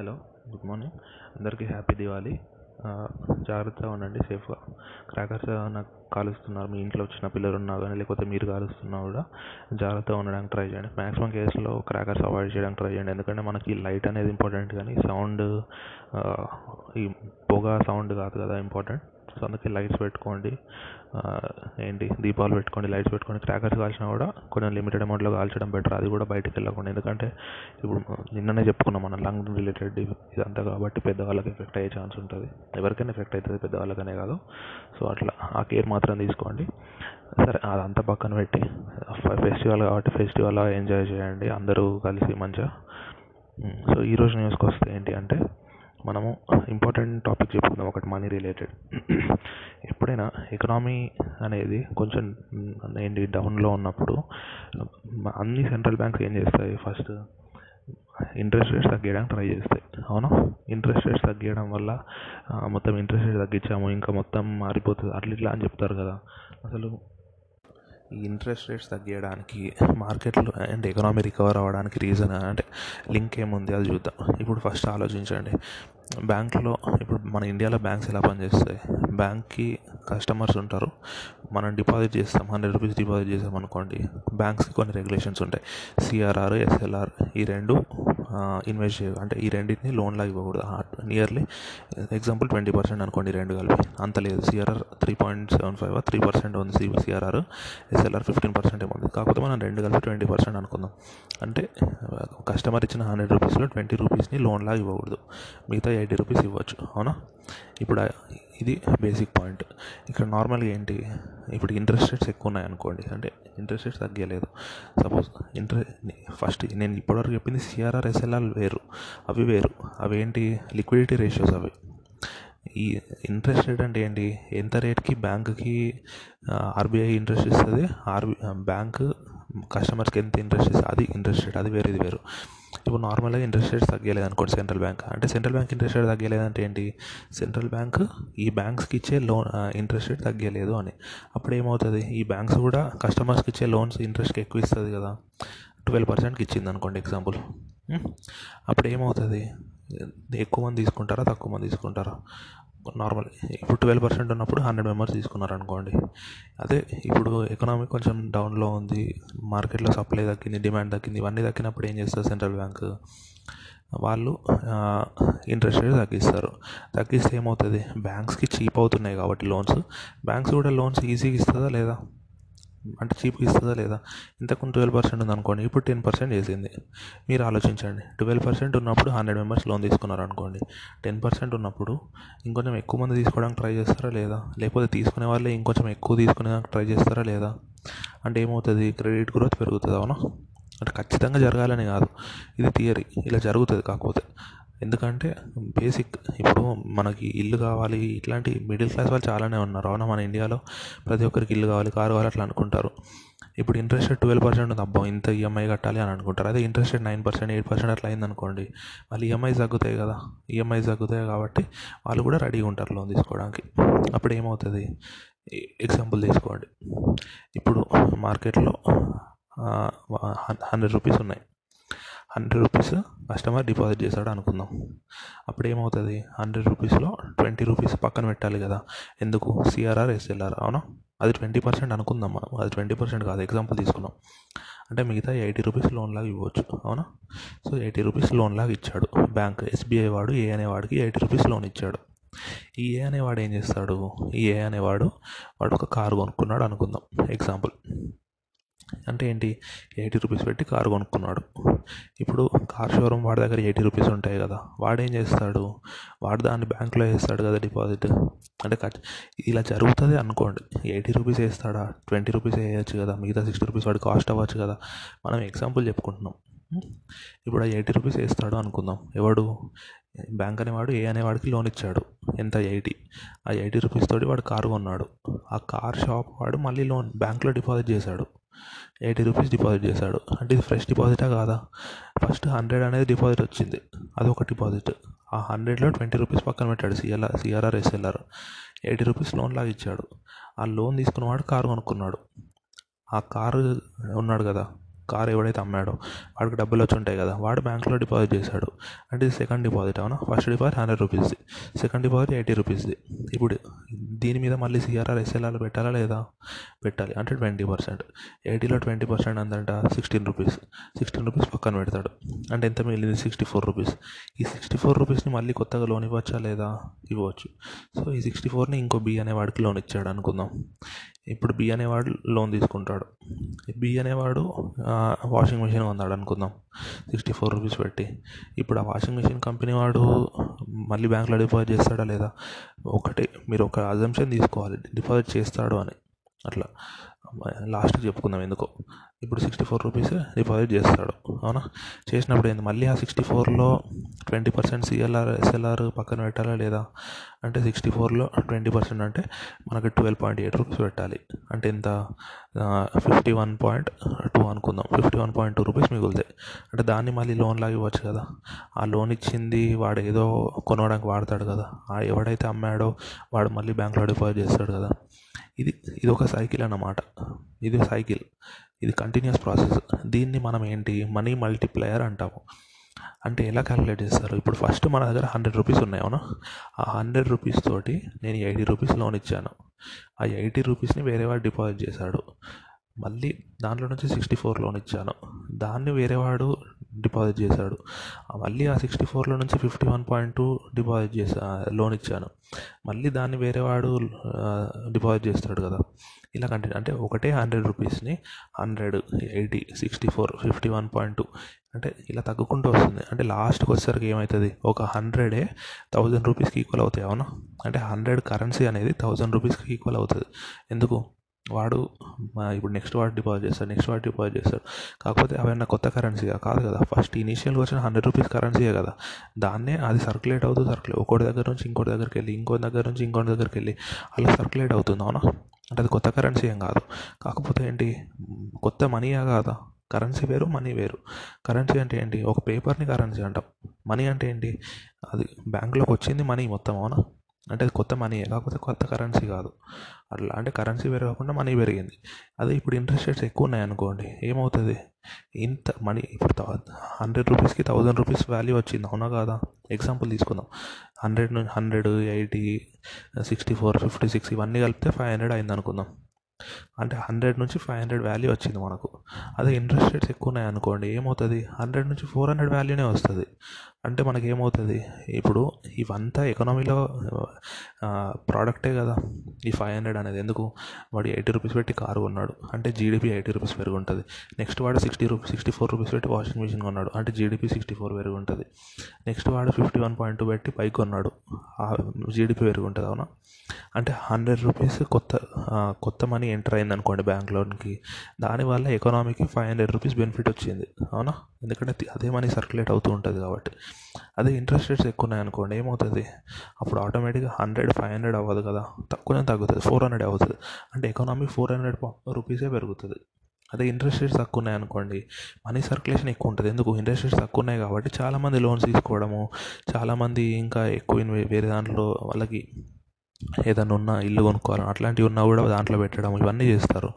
Hello good morning. అందరికీ happy Diwali. జాగ్రత్తగా ఉండండి సేఫ్గా. క్రాకర్స్ ఏమైనా కాలుస్తున్నారు మీ ఇంట్లో చిన్న పిల్లలు ఉన్నా కానీ లేకపోతే మీరు కాలుస్తున్నా కూడా జాగ్రత్తగా ఉండడానికి ట్రై చేయండి. మ్యాక్సిమం కేసులో క్రాకర్స్ అవాయిడ్ చేయడానికి ట్రై చేయండి. ఎందుకంటే మనకి లైట్ అనేది ఇంపార్టెంట్ కానీ సౌండ్ ఈ పొగ సౌండ్ కాదు కదా ఇంపార్టెంట్. సో అందుకే లైట్స్ పెట్టుకోండి. ఏంటి దీపాలు పెట్టుకోండి లైట్స్ పెట్టుకోండి. క్రాకర్స్ కాల్చినా కూడా కొంచెం లిమిటెడ్ అమౌంట్లో కాల్చడం బెటర్. అది కూడా బయటికి వెళ్ళకుండా. ఎందుకంటే ఇప్పుడు నిన్ననే చెప్పుకున్నాం మనం లంగ్ రిలేటెడ్ ఇదంతా కాబట్టి పెద్దవాళ్ళకి ఎఫెక్ట్ అయ్యే ఛాన్స్ ఉంటుంది. ఎవరికైనా ఎఫెక్ట్ అవుతుంది పెద్దవాళ్ళకనే కాదు. సో అట్లా ఆ కేర్ మాత్రం తీసుకోండి. సరే అదంతా పక్కన పెట్టి ఫెస్టివల్ కాబట్టి ఫెస్టివల్ ఎంజాయ్ చేయండి అందరూ కలిసి మంచిగా. సో ఈరోజు న్యూస్కి వస్తే ఏంటి అంటే మనము ఇంపార్టెంట్ టాపిక్ చెప్పుకుందాం. ఒకటి మనీ రిలేటెడ్ ఎప్పుడైనా ఎకనామీ అనేది కొంచెం ఏంటి డౌన్లో ఉన్నప్పుడు అన్ని సెంట్రల్ బ్యాంక్స్ ఏం చేస్తాయి? ఫస్ట్ ఇంట్రెస్ట్ రేట్స్ తగ్గించడానికి ట్రై చేస్తాయి. అవునా? ఇంట్రెస్ట్ రేట్స్ తగ్గించడం వల్ల మొత్తం ఇంట్రెస్ట్ రేట్ తగ్గించాము ఇంకా మొత్తం మారిపోతుంది. అట్లా ఇట్లా అని చెప్తారు కదా. అసలు ఈ ఇంట్రెస్ట్ రేట్స్ తగ్గించడానికి మార్కెట్లో అండ్ ఎకనామీ రికవర్ అవ్వడానికి రీజన్ అంటే లింక్ ఏముంది అది చూద్దాం. ఇప్పుడు ఫస్ట్ ఆలోచించండి. బ్యాంక్లో ఇప్పుడు మన ఇండియాలో బ్యాంక్స్ ఎలా పనిచేస్తాయి? బ్యాంక్కి కస్టమర్స్ ఉంటారు. మనం డిపాజిట్ చేస్తాం. హండ్రెడ్ రూపీస్ డిపాజిట్ చేసాం అనుకోండి బ్యాంక్స్కి కొన్ని రెగ్యులేషన్స్ ఉంటాయి. సిఆర్ఆర్ ఎస్ఎల్ఆర్ ఈ రెండు ఇన్వెస్ట్ చేయ అంటే ఈ రెండింటిని లోన్లా ఇవ్వకూడదు. నియర్లీ ఎగ్జాంపుల్ ట్వంటీ పర్సెంట్ అనుకోండి రెండు కలిపి. అంత లేదు. CRR three point seven five three percent ఉంది C CRR. SLR fifteen percent ఏముంది కాకపోతే మనం రెండు కలిపి ట్వంటీ పర్సెంట్ అనుకుందాం. అంటే కస్టమర్ ఇచ్చిన హండ్రెడ్ రూపీస్లో ట్వంటీ రూపీస్ని లోన్లా ఇవ్వకూడదు. మిగతా ఎయిటీ రూపీస్ ఇవ్వచ్చు. అవునా? ఇప్పుడు ఇది బేసిక్ పాయింట్ ఇక్కడ నార్మల్గా ఏంటి? ఇప్పుడు ఇంట్రెస్ట్ రేట్స్ ఎక్కువ ఉన్నాయి అనుకోండి. అంటే ఇంట్రెస్ట్ రేట్స్ తగ్గలేదు. సపోజ్ ఇంట్రె ఫస్ట్ నేను ఇప్పటివరకు చెప్పింది సిఆర్ఆర్ ఎస్ఎల్ఆర్ వేరు. అవి వేరు. అవి ఏంటి? లిక్విడిటీ రేషియోస్ అవి. ఈ ఇంట్రెస్ట్ రేట్ అంటే ఏంటి? ఎంత రేట్కి బ్యాంకుకి ఆర్బీఐ ఇంట్రెస్ట్ ఇస్తుంది? ఆర్బీ బ్యాంక్ కస్టమర్స్కి ఎంత ఇంట్రెస్ట్ ఇస్తే అది ఇంట్రెస్ట్ రేట్ అది వేరేది వేరు. ఇప్పుడు నార్మల్గా ఇంట్రెస్ట్ రేట్స్ తగ్గలేదు అనుకోండి సెంట్రల్ బ్యాంక్ అంటే సెంట్రల్ బ్యాంక్ ఇంట్రెస్ట్ రేట్ తగ్గలేదు అంటే ఏంటి? సెంట్రల్ బ్యాంక్ ఈ బ్యాంక్స్కి ఇచ్చే లోన్ ఇంట్రెస్ట్ రేట్ తగ్గలేదు అని. అప్పుడు ఏమవుతుంది? ఈ బ్యాంక్స్ కూడా కస్టమర్స్కి ఇచ్చే లోన్స్ ఇంట్రెస్ట్కి ఎక్కువ ఇస్తుంది కదా. ట్వెల్వ్ పర్సెంట్కి ఇచ్చింది అనుకోండి ఎగ్జాంపుల్ అప్పుడు ఏమవుతుంది? ఎక్కువ మంది తీసుకుంటారా? తక్కువ మంది తీసుకుంటారా? నార్మల్ ఇప్పుడు ట్వెల్వ్ పర్సెంట్ ఉన్నప్పుడు హండ్రెడ్ మెంబర్స్ తీసుకున్నారు అనుకోండి అదే ఇప్పుడు ఎకనామీ కొంచెం డౌన్లో ఉంది. మార్కెట్లో సప్లై తగ్గింది డిమాండ్ తగ్గింది ఇవన్నీ తగ్గినప్పుడు ఏం చేస్తారు సెంట్రల్ బ్యాంక్ వాళ్ళు ఇంట్రెస్ట్ రేట్ తగ్గిస్తారు. తగ్గిస్తే ఏమవుతుంది? బ్యాంక్స్కి చీప్ అవుతున్నాయి కాబట్టి లోన్స్ బ్యాంక్స్ కూడా లోన్స్ ఈజీగా ఇస్తుందా లేదా? అంటే చీప్గా ఇస్తుందా లేదా? ఇంతకుముందు ట్వెల్వ్ పర్సెంట్ ఉంది అనుకోండి ఇప్పుడు టెన్ పర్సెంట్ చేసింది. మీరు ఆలోచించండి. ట్వెల్వ్ పర్సెంట్ ఉన్నప్పుడు హండ్రెడ్ మెంబర్స్ లోన్ తీసుకున్నారు అనుకోండి టెన్ పర్సెంట్ ఉన్నప్పుడు ఇంకొంచెం ఎక్కువ మంది తీసుకోవడానికి ట్రై చేస్తారా లేదా? లేకపోతే తీసుకునే వాళ్ళే ఇంకొంచెం ఎక్కువ తీసుకునేదానికి ట్రై చేస్తారా లేదా? అంటే ఏమవుతుంది? క్రెడిట్ గ్రోత్ పెరుగుతుంది అవునా? అంటే ఖచ్చితంగా జరగాలని కాదు. ఇది థియరీ. ఇలా జరుగుతుంది కాకపోతే. ఎందుకంటే బేసిక్ ఇప్పుడు మనకి ఇల్లు కావాలి ఇట్లాంటి మిడిల్ క్లాస్ వాళ్ళు చాలానే ఉన్నారు. అవునా? మన ఇండియాలో ప్రతి ఒక్కరికి ఇల్లు కావాలి కారు కావాలి అట్లా అనుకుంటారు. ఇప్పుడు ఇంట్రెస్ట్ రేట్ ట్వెల్వ్ పర్సెంట్ ఉంది. అబ్బా ఇంత ఈఎంఐ కట్టాలి అని అనుకుంటారు. అదే interest rate nine percent eight percent అట్లా అయింది అనుకోండి వాళ్ళు ఈఎంఐస్ తగ్గుతాయి కదా. ఈఎంఐస్ తగ్గుతాయి కాబట్టి వాళ్ళు కూడా రెడీగా ఉంటారు లోన్ తీసుకోవడానికి. అప్పుడు ఏమవుతుంది? ఎగ్జాంపుల్ తీసుకోండి. ఇప్పుడు మార్కెట్లో హండ్రెడ్ రూపీస్ ఉన్నాయి. హండ్రెడ్ రూపీస్ కస్టమర్ డిపాజిట్ చేశాడు అనుకుందాం. అప్పుడు ఏమవుతుంది హండ్రెడ్ రూపీస్లో ట్వంటీ రూపీస్ పక్కన పెట్టాలి కదా. ఎందుకు? సిఆర్ఆర్ ఎస్ఎల్ఆర్ అవునా? అది ట్వంటీ పర్సెంట్ అనుకుందాం మనం. అది ట్వంటీ పర్సెంట్ కాదు. ఎగ్జాంపుల్ తీసుకున్నాం అంటే మిగతా ఎయిటీ రూపీస్ లోన్ లాగా ఇవ్వచ్చు అవునా? సో ఎయిటీ రూపీస్ లోన్ లాగా ఇచ్చాడు. బ్యాంక్ ఎస్బీఐ వాడు ఏ అనేవాడికి ఎయిటీ రూపీస్ లోన్ ఇచ్చాడు. ఈ ఏ అనేవాడు ఏం చేస్తాడు? ఈ ఏ అనేవాడు వాడు ఒక కారు కొనుక్కున్నాడు అనుకుందాం. ఎగ్జాంపుల్ అంటే ఏంటి? ఎయిటీ రూపీస్ పెట్టి కారు కొనుక్కున్నాడు. ఇప్పుడు కార్ షోరూమ్ వాడి దగ్గర ఎయిటీ రూపీస్ ఉంటాయి కదా. వాడు ఏం చేస్తాడు? వాడు దాన్ని బ్యాంక్లో వేస్తాడు కదా డిపాజిట్. అంటే ఇలా జరుగుతుంది అనుకోండి. ఎయిటీ రూపీస్ వేస్తాడా? ట్వంటీ రూపీస్ వేయచ్చు కదా. మిగతా సిక్స్టీ రూపీస్ వాడు కాస్ట్ అవ్వచ్చు కదా. మనం ఎగ్జాంపుల్ చెప్పుకుంటున్నాం. ఇప్పుడు ఆ ఎయిటీ రూపీస్ వేస్తాడు అనుకుందాం. ఎవడు? బ్యాంక్ అనేవాడు ఏ అనేవాడికి లోన్ ఇచ్చాడు. ఎంత? ఎయిటీ. ఆ ఎయిటీ రూపీస్ తోటి వాడు కారు కొన్నాడు. ఆ కార్ షాప్ వాడు మళ్ళీ లోన్ బ్యాంక్లో డిపాజిట్ చేశాడు. ఎయిటీ రూపీస్ డిపాజిట్ చేశాడు. అంటే ఇది ఫ్రెష్ డిపాజిటా కాదా? ఫస్ట్ హండ్రెడ్ అనేది డిపాజిట్ వచ్చింది. అదొక డిపాజిట్. ఆ హండ్రెడ్లో ట్వంటీ రూపీస్ పక్కన పెట్టాడు CLR CRR SLR eighty rupees loan లాగా ఇచ్చాడు. ఆ లోన్ తీసుకున్నవాడు కారు కొనుక్కున్నాడు. ఆ కారు ఉన్నాడు కదా కార్ ఎవడైతే అమ్మాడో వాడికి డబ్బులు వచ్చి ఉంటాయి కదా వాడు బ్యాంక్లో డిపాజిట్ చేశాడు. అంటే ఇది సెకండ్ డిపాజిట్ అవునా? ఫస్ట్ డిపాజిట్ హండ్రెడ్ రూపీస్ది. సెకండ్ డిపాజిట్ ఎయిటీ రూపీస్ది. ఇప్పుడు దీని మీద మళ్ళీ సిఆర్ఆర్ ఎస్ఎల్ఆర్ పెట్టాలా లేదా? పెట్టాలి. అంటే ట్వంటీ పర్సెంట్. ఎయిటీలో ట్వంటీ పర్సెంట్ అందంట సిక్స్టీన్ రూపీస్. సిక్స్టీన్ రూపీస్ పక్కన పెడతాడు. అంటే ఎంత మిగిలింది? Sixty four rupees. ఈ సిక్స్టీ ఫోర్ రూపీస్ని మళ్ళీ కొత్తగా లోన్ ఇవ్వచ్చా లేదా? ఇవ్వచ్చు. సో ఈ సిక్స్టీ ఫోర్ని ఇంకో బి అనేవాడికి లోన్ ఇచ్చాడు అనుకుందాం. ఇప్పుడు బి అనేవాడు లోన్ తీసుకుంటాడు. బి అనేవాడు వాషింగ్ మిషన్ కొన్నాడు అనుకుందాం. సిక్స్టీ ఫోర్ రూపీస్ పెట్టి. ఇప్పుడు ఆ వాషింగ్ మెషిన్ కంపెనీ వాడు మళ్ళీ బ్యాంక్లో డిపాజిట్ చేస్తాడా లేదా? ఒకటి మీరు ఒక అజంప్షన్ తీసుకోవాలి డిపాజిట్ చేస్తాడు అని. అట్లా. లాస్ట్కి చెప్పుకుందాం ఎందుకో. ఇప్పుడు సిక్స్టీ ఫోర్ రూపీస్ డిపాజిట్ చేస్తాడు. అవునా? చేసినప్పుడు ఏంది? మళ్ళీ ఆ సిక్స్టీ ఫోర్లో ట్వంటీ పర్సెంట్ సిఎల్ఆర్ ఎస్ఎల్ఆర్ పక్కన పెట్టాలా లేదా? అంటే సిక్స్టీ ఫోర్లో ట్వంటీ పర్సెంట్ అంటే మనకి ట్వెల్వ్ పాయింట్ ఎయిట్ రూపీస్ పెట్టాలి. అంటే ఎంత ఫిఫ్టీ వన్ పాయింట్ టూ అనుకుందాం. Fifty one point two rupees మిగులుతాయి. అంటే దాన్ని మళ్ళీ లోన్ లాగా ఇవ్వచ్చు కదా. ఆ లోన్ ఇచ్చింది వాడు ఏదో కొనడానికి వాడతాడు కదా. ఆ ఎవడైతే అమ్మాడో వాడు మళ్ళీ బ్యాంక్లో డిపాజిట్ చేస్తాడు కదా. ఇది ఇది ఒక సైకిల్ అన్నమాట. ఇది సైకిల్. ఇది కంటిన్యూస్ ప్రాసెస్ దీన్ని మనం ఏంటి? మనీ మల్టిప్లయర్ అంటాము. అంటే ఎలా క్యాలిక్యులేట్ చేస్తారు? ఇప్పుడు ఫస్ట్ మన దగ్గర హండ్రెడ్ రూపీస్ ఉన్నాయి అవునా? ఆ హండ్రెడ్ రూపీస్ తోటి నేను ఎయిటీ రూపీస్ లోన్ ఇచ్చాను. ఆ ఎయిటీ రూపీస్ని వేరే వాడు డిపాజిట్ చేశాడు. మళ్ళీ దాంట్లో నుంచి సిక్స్టీ ఫోర్ లోన్ ఇచ్చాను. దాన్ని వేరేవాడు డిపాజిట్ చేశాడు. మళ్ళీ ఆ సిక్స్టీ ఫోర్లో నుంచి fifty one point two deposit చేసా లోన్ ఇచ్చాను. మళ్ళీ దాన్ని వేరేవాడు డిపాజిట్ చేస్తాడు కదా. ఇలా కంటిన్యూ అంటే ఒకటే hundred రూపీస్ని hundred eighty sixty four fifty one point two అంటే ఇలా తగ్గుకుంటూ వస్తుంది. అంటే లాస్ట్కి వచ్చేసరికి ఏమవుతుంది ఒక హండ్రెడే థౌజండ్ రూపీస్కి ఈక్వల్ అవుతాయి అవునా? అంటే హండ్రెడ్ కరెన్సీ అనేది థౌజండ్ రూపీస్కి ఈక్వల్ అవుతుంది. ఎందుకు? వాడు ఇప్పుడు నెక్స్ట్ వాడు డిపాజిట్ చేస్తాడు నెక్స్ట్ వాడు డిపాజిట్ చేస్తాడు. కాకపోతే అవన్నీ కొత్త కరెన్సీగా కాదు కదా. ఫస్ట్ ఇనీషియల్గా వచ్చిన హండ్రెడ్ రూపీస్ కరెన్సీయే కదా. దాన్నే అది సర్క్యులేట్ అవుతూ సర్క్యులేట్ ఒకటి దగ్గర నుంచి ఇంకోటి దగ్గరికి వెళ్ళి ఇంకో దగ్గర నుంచి ఇంకోటి దగ్గరికి వెళ్ళి అలా సర్క్యులేట్ అవుతుంది అవునా? అంటే అది కొత్త కరెన్సీ ఏం కాదు. కాకపోతే ఏంటి? కొత్త మనీయా కాదా? కరెన్సీ వేరు మనీ వేరు. కరెన్సీ అంటే ఏంటి? ఒక పేపర్ని కరెన్సీ అంటాం. మనీ అంటే ఏంటి? అది బ్యాంకులోకి వచ్చింది మనీ మొత్తం అవునా? అంటే అది కొత్త మనీయే కాకపోతే కొత్త కరెన్సీ కాదు. అట్లా అంటే కరెన్సీ పెరగకుండా మనీ పెరిగింది. అదే ఇప్పుడు ఇంట్రెస్ట్ రేట్స్ ఎక్కువ ఉన్నాయి అనుకోండి ఏమవుతుంది? ఇంత మనీ ఇప్పుడు హండ్రెడ్ రూపీస్కి థౌజండ్ రూపీస్ వాల్యూ వచ్చింది అవునా కాదా? ఎగ్జాంపుల్ తీసుకుందాం. హండ్రెడ్ నుంచి hundred eighty sixty four fifty six ఇవన్నీ కలిపితే ఫైవ్ హండ్రెడ్ అయింది అనుకుందాం అంటే హండ్రెడ్ నుంచి ఫైవ్ హండ్రెడ్ వాల్యూ వచ్చింది మనకు. అదే ఇంట్రెస్ట్ రేట్స్ ఎక్కువ ఉన్నాయి అనుకోండి ఏమవుతుంది? హండ్రెడ్ నుంచి ఫోర్ హండ్రెడ్ వాల్యూనే వస్తుంది. అంటే మనకి ఏమవుతుంది ఇప్పుడు ఇవంతా ఎకనామీలో ప్రోడక్టే కదా. ఈ ఫైవ్ హండ్రెడ్ అనేది ఎందుకు? వాడు ఎయిటీ రూపీస్ పెట్టి కారు కొన్నాడు. అంటే జీడిపి ఎయిటీ రూపీస్ పెరిగి ఉంటుంది నెక్స్ట్ వాడు sixty rupees sixty four rupees పెట్టి వాషింగ్ మిషన్ కొన్నాడు. అంటే జీడిపి సిక్స్టీ ఫోర్ పెరిగి ఉంటుంది నెక్స్ట్ వాడు ఫిఫ్టీ వన్ పాయింట్ టూ పెట్టి బైక్ కొన్నాడు. జీడిపి పెరిగి ఉంటుంది అవునా? అంటే హండ్రెడ్ రూపీస్ కొత్త కొత్త మనీ ఎంటర్ అయింది అనుకోండి బ్యాంక్ లోన్కి దానివల్ల ఎకనామీకి ఫైవ్ హండ్రెడ్ రూపీస్ బెనిఫిట్ వచ్చింది. అవునా? ఎందుకంటే అదే మనీ సర్క్యులేట్ అవుతూ ఉంటుంది కాబట్టి. అదే ఇంట్రెస్ట్ రేట్స్ ఎక్కువ ఉన్నాయి అనుకోండి ఏమవుతుంది? అప్పుడు ఆటోమేటిక్గా హండ్రెడ్ ఫైవ్ హండ్రెడ్ అవ్వదు కదా. తక్కువనే తగ్గుతుంది ఫోర్ హండ్రెడ్ అవుతుంది అంటే ఎకనామీ ఫోర్ హండ్రెడ్ రూపీసే పెరుగుతుంది. అదే ఇంట్రెస్ట్ రేట్స్ తక్కువ ఉన్నాయి అనుకోండి మనీ సర్క్యులేషన్ ఎక్కువ ఉంటుంది ఎందుకు? ఇంట్రెస్ట్ రేట్స్ తక్కువ ఉన్నాయి కాబట్టి చాలామంది లోన్స్ తీసుకోవడము చాలామంది ఇంకా ఎక్కువ వేరే దాంట్లో వాళ్ళకి ఏదైనా ఉన్నా ఇల్లు కొనుక్కోవాలి అట్లాంటివి ఉన్నా కూడా దాంట్లో పెట్టడం ఇవన్నీ చేస్తారు.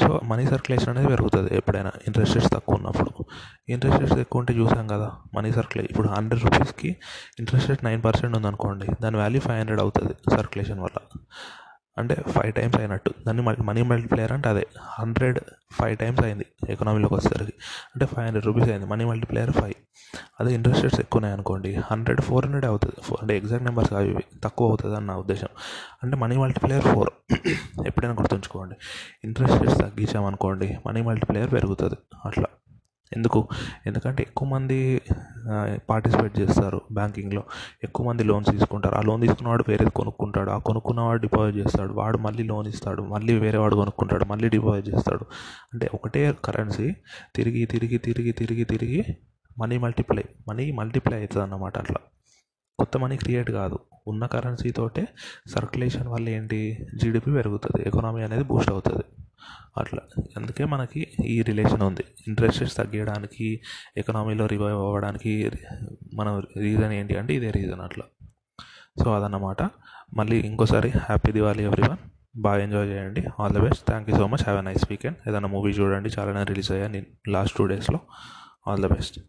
సో మనీ సర్క్యులేషన్ అనేది పెరుగుతుంది ఎప్పుడైనా ఇంట్రెస్ట్ రేట్స్ తక్కువ ఉన్నప్పుడు. ఇంట్రెస్ట్ రేట్స్ ఎక్కువ ఉంటే చూసాం కదా మనీ సర్క్యులే ఇప్పుడు హండ్రెడ్ రూపీస్కి ఇంట్రెస్ట్ రేట్ నైన్ పర్సెంట్ ఉందనుకోండి దాని వాల్యూ ఫైవ్ హండ్రెడ్ అవుతుంది సర్క్యులేషన్ వల్ల. అంటే ఫైవ్ టైమ్స్ అయినట్టు. దాన్ని మనీ మల్టిప్లేయర్ అంటే అదే. హండ్రెడ్ ఫైవ్ టైమ్స్ అయింది ఎకనామీలోకి వచ్చేసరికి. అంటే ఫైవ్ హండ్రెడ్ రూపీస్ అయింది. మనీ మల్టిప్లేయర్ ఫైవ్ అదే ఇంట్రెస్ట్ రేట్స్ ఎక్కువ ఉన్నాయి అనుకోండి హండ్రెడ్ ఫోర్ హండ్రెడ్ అవుతుంది. అంటే ఎగ్జాక్ట్ నెంబర్స్ అవి తక్కువ అవుతుంది అని నా ఉద్దేశం. అంటే మనీ మల్టిప్లేయర్ ఫోర్ ఎప్పుడైనా గుర్తుంచుకోండి. ఇంట్రెస్ట్ రేట్స్ తగ్గించామనుకోండి మనీ మల్టిప్లేయర్ పెరుగుతుంది. అట్లా. ఎందుకు? ఎందుకంటే ఎక్కువ మంది పార్టిసిపేట్ చేస్తారు బ్యాంకింగ్లో. ఎక్కువ మంది లోన్స్ తీసుకుంటారు. ఆ లోన్ తీసుకున్నవాడు వేరేది కొనుక్కుంటాడు. ఆ కొనుక్కున్నవాడు డిపాజిట్ చేస్తాడు. వాడు మళ్ళీ లోన్ ఇస్తాడు. మళ్ళీ వేరే వాడు కొనుక్కుంటాడు. మళ్ళీ డిపాజిట్ చేస్తాడు. అంటే ఒకటే కరెన్సీ తిరిగి తిరిగి తిరిగి తిరిగి తిరిగి మనీ మల్టిప్లై మనీ మల్టిప్లై అవుతుంది అన్నమాట అట్లా. కొత్త మనీ క్రియేట్ కాదు. ఉన్న కరెన్సీతోటే సర్క్యులేషన్ వల్ల ఏంటి? జీడిపి పెరుగుతుంది. ఎకనామీ అనేది బూస్ట్ అవుతుంది. అట్లా. అందుకే మనకి ఈ రిలేషన్ ఉంది. ఇంట్రెస్ట్ రేట్స్ తగ్గడానికి ఎకనామీలో రివైవ్ అవ్వడానికి మన రీజన్ ఏంటి అంటే ఇదే రీజన్ అట్లా. సో అదన్నమాట. మళ్ళీ ఇంకోసారి హ్యాపీ దివాళీ ఎవ్రీవన్ బాగా ఎంజాయ్ చేయండి. All the best thank you so much have a nice weekend ఏదైనా మూవీ చూడండి. చాలానే రిలీజ్ అయ్యాయి. లాస్ట్ టూ డేస్లో ఆల్ ద బెస్ట్